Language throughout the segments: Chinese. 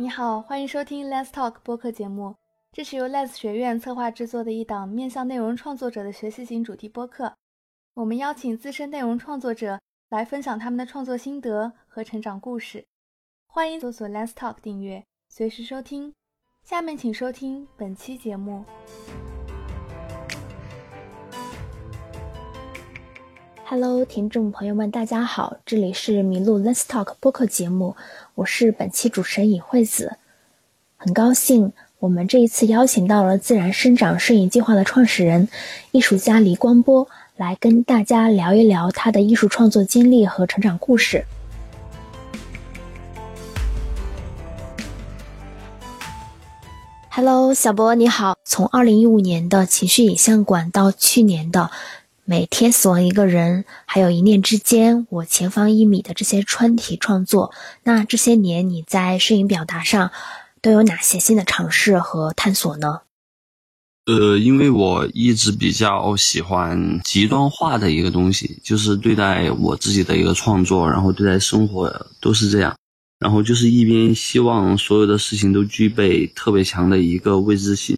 你好，欢迎收听 Let's Talk 播客节目。这是由 Let's 学院策划制作的一档面向内容创作者的学习型主题播客。我们邀请资深内容创作者来分享他们的创作心得和成长故事。欢迎搜索 Let's Talk 订阅，随时收听。下面请收听本期节目。Hello，听众朋友们，大家好，这里是麋鹿 Let's Talk 播客节目，我是本期主持人尹惠子。很高兴，我们这一次邀请到了自然生长摄影计划的创始人、艺术家黎光波，来跟大家聊一聊他的艺术创作经历和成长故事。Hello，小波你好。从二零一五年的情绪影像馆到去年的。每天死亡一个人，还有一念之间，我前方一米的这些穿体创作，那这些年你在摄影表达上都有哪些新的尝试和探索呢？呃，因为我一直比较喜欢极端化的一个东西，就是对待我自己的一个创作，然后对待生活都是这样，然后就是一边希望所有的事情都具备特别强的一个未知性。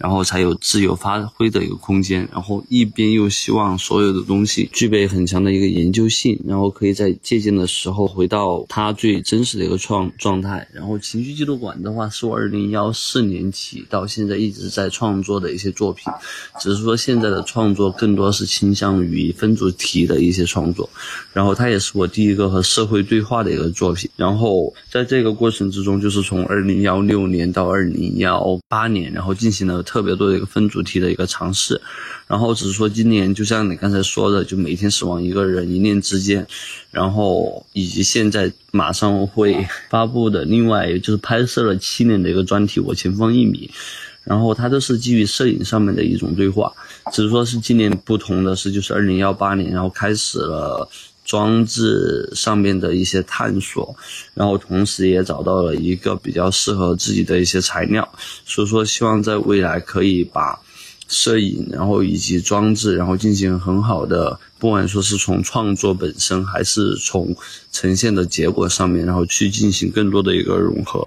然后才有自由发挥的一个空间，然后一边又希望所有的东西具备很强的一个研究性，然后可以在借鉴的时候回到它最真实的一个创状态。然后情绪记录馆的话，是我二零幺四年起到现在一直在创作的一些作品，只是说现在的创作更多是倾向于分主题的一些创作。然后它也是我第一个和社会对话的一个作品。然后在这个过程之中，就是从二零幺六年到二零幺八年，然后进行了。特别多的一个分主题的一个尝试，然后只是说今年就像你刚才说的，就每天死亡一个人一念之间，然后以及现在马上会发布的另外就是拍摄了七年的一个专题《我前方一米》，然后它都是基于摄影上面的一种对话，只是说是今年不同的是就是二零幺八年，然后开始了。装置上面的一些探索，然后同时也找到了一个比较适合自己的一些材料，所以说希望在未来可以把摄影，然后以及装置，然后进行很好的，不管说是从创作本身，还是从呈现的结果上面，然后去进行更多的一个融合。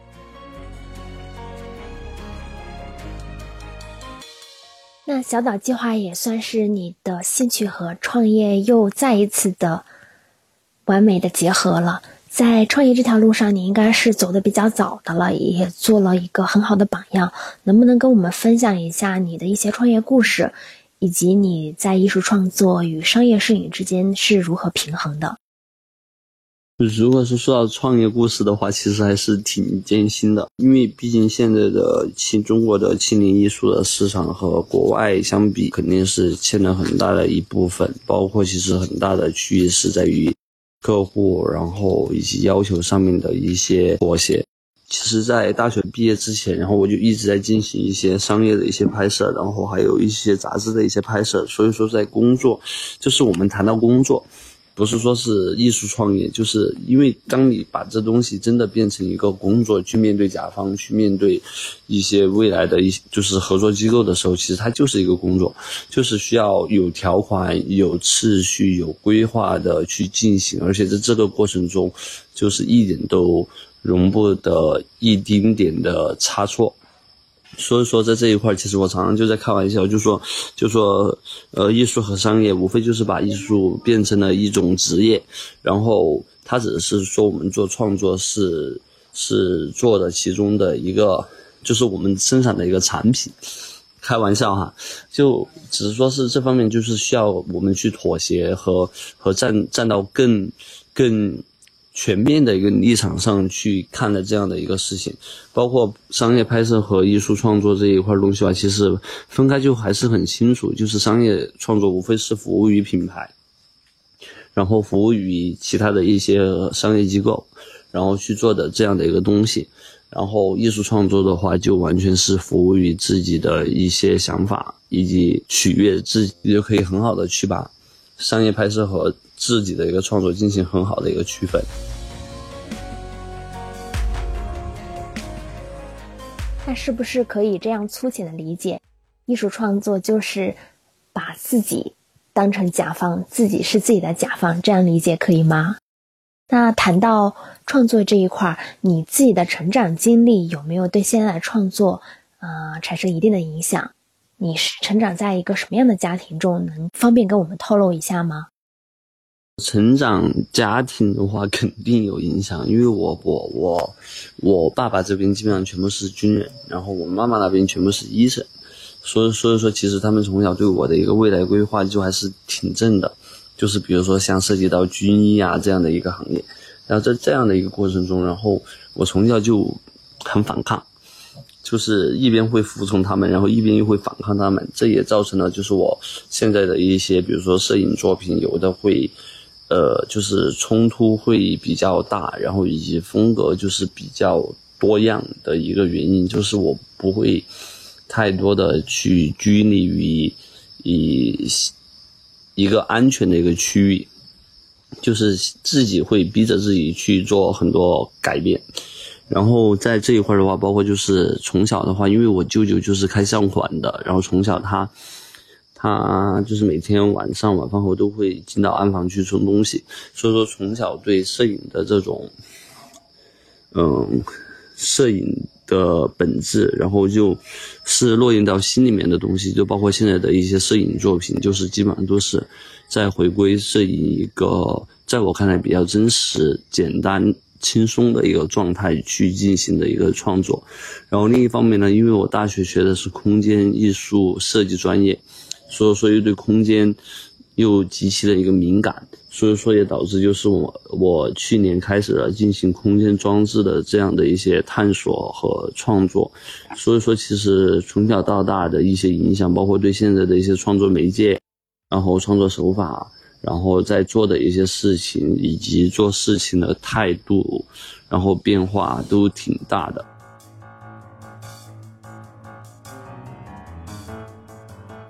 那小岛计划也算是你的兴趣和创业又再一次的。完美的结合了，在创业这条路上，你应该是走的比较早的了，也做了一个很好的榜样。能不能跟我们分享一下你的一些创业故事，以及你在艺术创作与商业摄影之间是如何平衡的？如果是说到创业故事的话，其实还是挺艰辛的，因为毕竟现在的青中国的青年艺术的市场和国外相比，肯定是欠了很大的一部分，包括其实很大的区域是在于。客户，然后以及要求上面的一些妥协。其实，在大学毕业之前，然后我就一直在进行一些商业的一些拍摄，然后还有一些杂志的一些拍摄。所以说，在工作，就是我们谈到工作。不是说是艺术创业，就是因为当你把这东西真的变成一个工作，去面对甲方，去面对一些未来的一些就是合作机构的时候，其实它就是一个工作，就是需要有条款、有次序、有规划的去进行，而且在这个过程中，就是一点都容不得一丁点的差错。所以说，在这一块，其实我常常就在开玩笑，就说，就说，呃，艺术和商业无非就是把艺术变成了一种职业，然后它只是说我们做创作是是做的其中的一个，就是我们生产的一个产品。开玩笑哈，就只是说是这方面就是需要我们去妥协和和站站到更更。全面的一个立场上去看待这样的一个事情，包括商业拍摄和艺术创作这一块东西吧，其实分开就还是很清楚，就是商业创作无非是服务于品牌，然后服务于其他的一些商业机构，然后去做的这样的一个东西，然后艺术创作的话就完全是服务于自己的一些想法以及取悦自己，就可以很好的去把商业拍摄和。自己的一个创作进行很好的一个区分。那是不是可以这样粗浅的理解，艺术创作就是把自己当成甲方，自己是自己的甲方，这样理解可以吗？那谈到创作这一块儿，你自己的成长经历有没有对现在的创作，呃，产生一定的影响？你是成长在一个什么样的家庭中？能方便跟我们透露一下吗？成长家庭的话，肯定有影响，因为我我我我爸爸这边基本上全部是军人，然后我妈妈那边全部是医生，所以所以说，其实他们从小对我的一个未来规划就还是挺正的，就是比如说像涉及到军医啊这样的一个行业，然后在这样的一个过程中，然后我从小就很反抗，就是一边会服从他们，然后一边又会反抗他们，这也造成了就是我现在的一些，比如说摄影作品，有的会。呃，就是冲突会比较大，然后以及风格就是比较多样的一个原因，就是我不会太多的去拘泥于以一个安全的一个区域，就是自己会逼着自己去做很多改变。然后在这一块的话，包括就是从小的话，因为我舅舅就是开相馆的，然后从小他。他就是每天晚上晚饭后都会进到暗房去存东西，所以说从小对摄影的这种，嗯，摄影的本质，然后就是落印到心里面的东西，就包括现在的一些摄影作品，就是基本上都是在回归摄影一个在我看来比较真实、简单、轻松的一个状态去进行的一个创作。然后另一方面呢，因为我大学学的是空间艺术设计专业。所以说又对空间又极其的一个敏感，所以说也导致就是我我去年开始了进行空间装置的这样的一些探索和创作，所以说其实从小到大的一些影响，包括对现在的一些创作媒介，然后创作手法，然后在做的一些事情以及做事情的态度，然后变化都挺大的。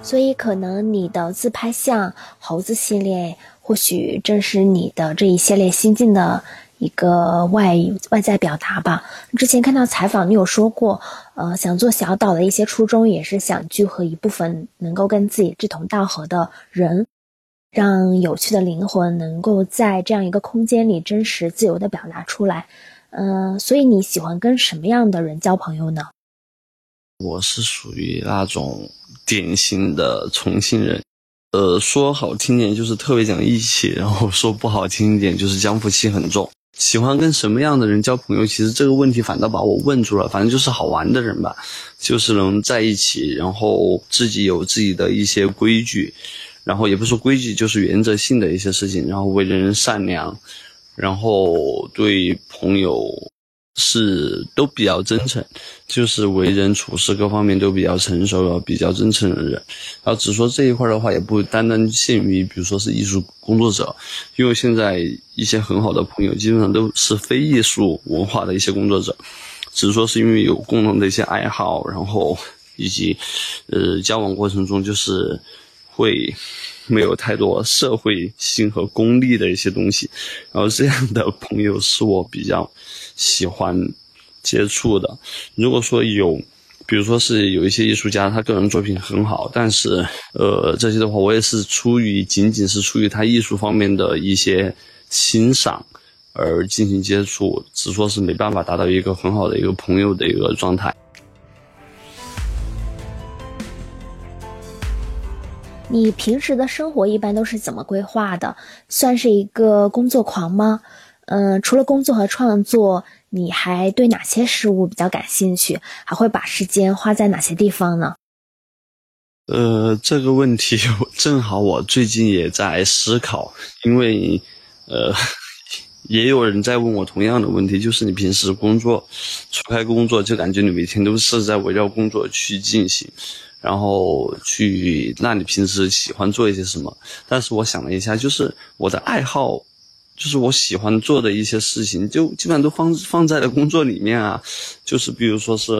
所以，可能你的自拍像猴子系列，或许正是你的这一系列心境的一个外外在表达吧。之前看到采访，你有说过，呃，想做小岛的一些初衷，也是想聚合一部分能够跟自己志同道合的人，让有趣的灵魂能够在这样一个空间里真实自由的表达出来。嗯，所以你喜欢跟什么样的人交朋友呢？我是属于那种。典型的重庆人，呃，说好听点就是特别讲义气，然后说不好听一点就是江湖气很重。喜欢跟什么样的人交朋友？其实这个问题反倒把我问住了。反正就是好玩的人吧，就是能在一起，然后自己有自己的一些规矩，然后也不说规矩，就是原则性的一些事情，然后为人善良，然后对朋友。是都比较真诚，就是为人处事各方面都比较成熟了、比较真诚的人。然后只说这一块的话，也不单单限于，比如说是艺术工作者，因为现在一些很好的朋友基本上都是非艺术文化的一些工作者，只是说是因为有共同的一些爱好，然后以及呃交往过程中就是会。没有太多社会性和功利的一些东西，然后这样的朋友是我比较喜欢接触的。如果说有，比如说是有一些艺术家，他个人作品很好，但是呃这些的话，我也是出于仅仅是出于他艺术方面的一些欣赏而进行接触，只说是没办法达到一个很好的一个朋友的一个状态。你平时的生活一般都是怎么规划的？算是一个工作狂吗？嗯，除了工作和创作，你还对哪些事物比较感兴趣？还会把时间花在哪些地方呢？呃，这个问题 正好我最近也在思考，因为呃，也有人在问我同样的问题，就是你平时工作，除开工作，就感觉你每天都是在围绕工作去进行。然后去，那你平时喜欢做一些什么？但是我想了一下，就是我的爱好，就是我喜欢做的一些事情，就基本上都放放在了工作里面啊。就是比如说是，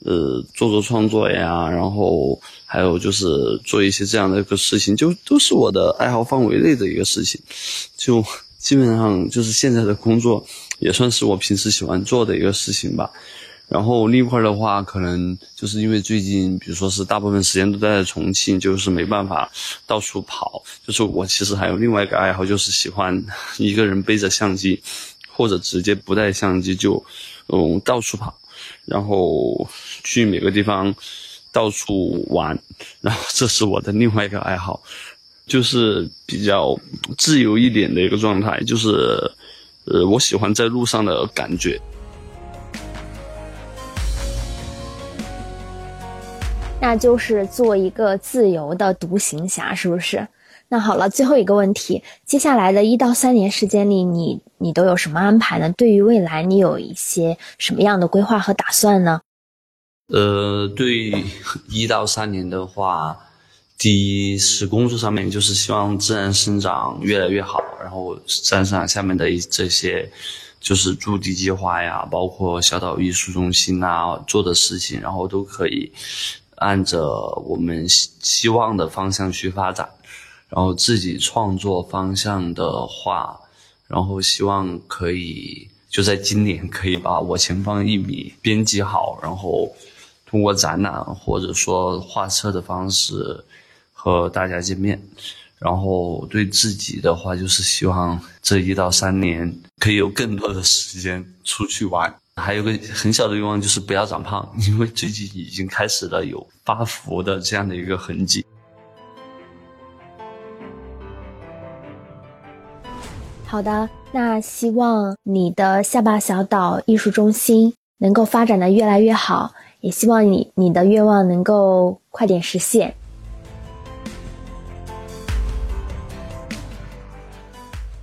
呃，做做创作呀，然后还有就是做一些这样的一个事情，就都是我的爱好范围内的一个事情。就基本上就是现在的工作，也算是我平时喜欢做的一个事情吧。然后另一块的话，可能就是因为最近，比如说是大部分时间都在重庆，就是没办法到处跑。就是我其实还有另外一个爱好，就是喜欢一个人背着相机，或者直接不带相机就，嗯，到处跑，然后去每个地方到处玩。然后这是我的另外一个爱好，就是比较自由一点的一个状态，就是，呃，我喜欢在路上的感觉。那就是做一个自由的独行侠，是不是？那好了，最后一个问题，接下来的一到三年时间里，你你都有什么安排呢？对于未来，你有一些什么样的规划和打算呢？呃，对一到三年的话，第一是工作上面，就是希望自然生长越来越好，然后自然生长下面的一这些，就是驻地计划呀，包括小岛艺术中心啊做的事情，然后都可以。按着我们希希望的方向去发展，然后自己创作方向的话，然后希望可以就在今年可以把我前方一米编辑好，然后通过展览或者说画册的方式和大家见面。然后对自己的话，就是希望这一到三年可以有更多的时间出去玩。还有个很小的愿望，就是不要长胖，因为最近已经开始了有发福的这样的一个痕迹。好的，那希望你的下巴小岛艺术中心能够发展的越来越好，也希望你你的愿望能够快点实现。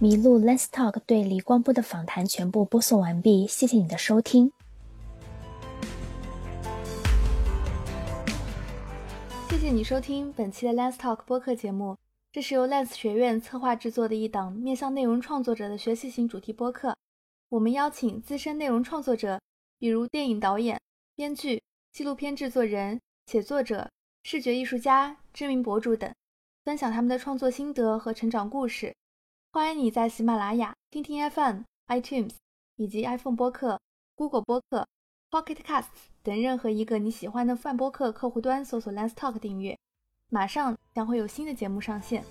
麋鹿 Let's Talk 对李光波的访谈全部播送完毕，谢谢你的收听。谢谢你收听本期的 Let's Talk 播客节目，这是由 Lens 学院策划制作的一档面向内容创作者的学习型主题播客。我们邀请资深内容创作者，比如电影导演、编剧、纪录片制作人、写作者、视觉艺术家、知名博主等，分享他们的创作心得和成长故事。欢迎你在喜马拉雅、听听 FM、iTunes 以及 iPhone 播客、Google 播客、Pocket Casts 等任何一个你喜欢的泛播客客户端搜索 Let's Talk 订阅，马上将会有新的节目上线。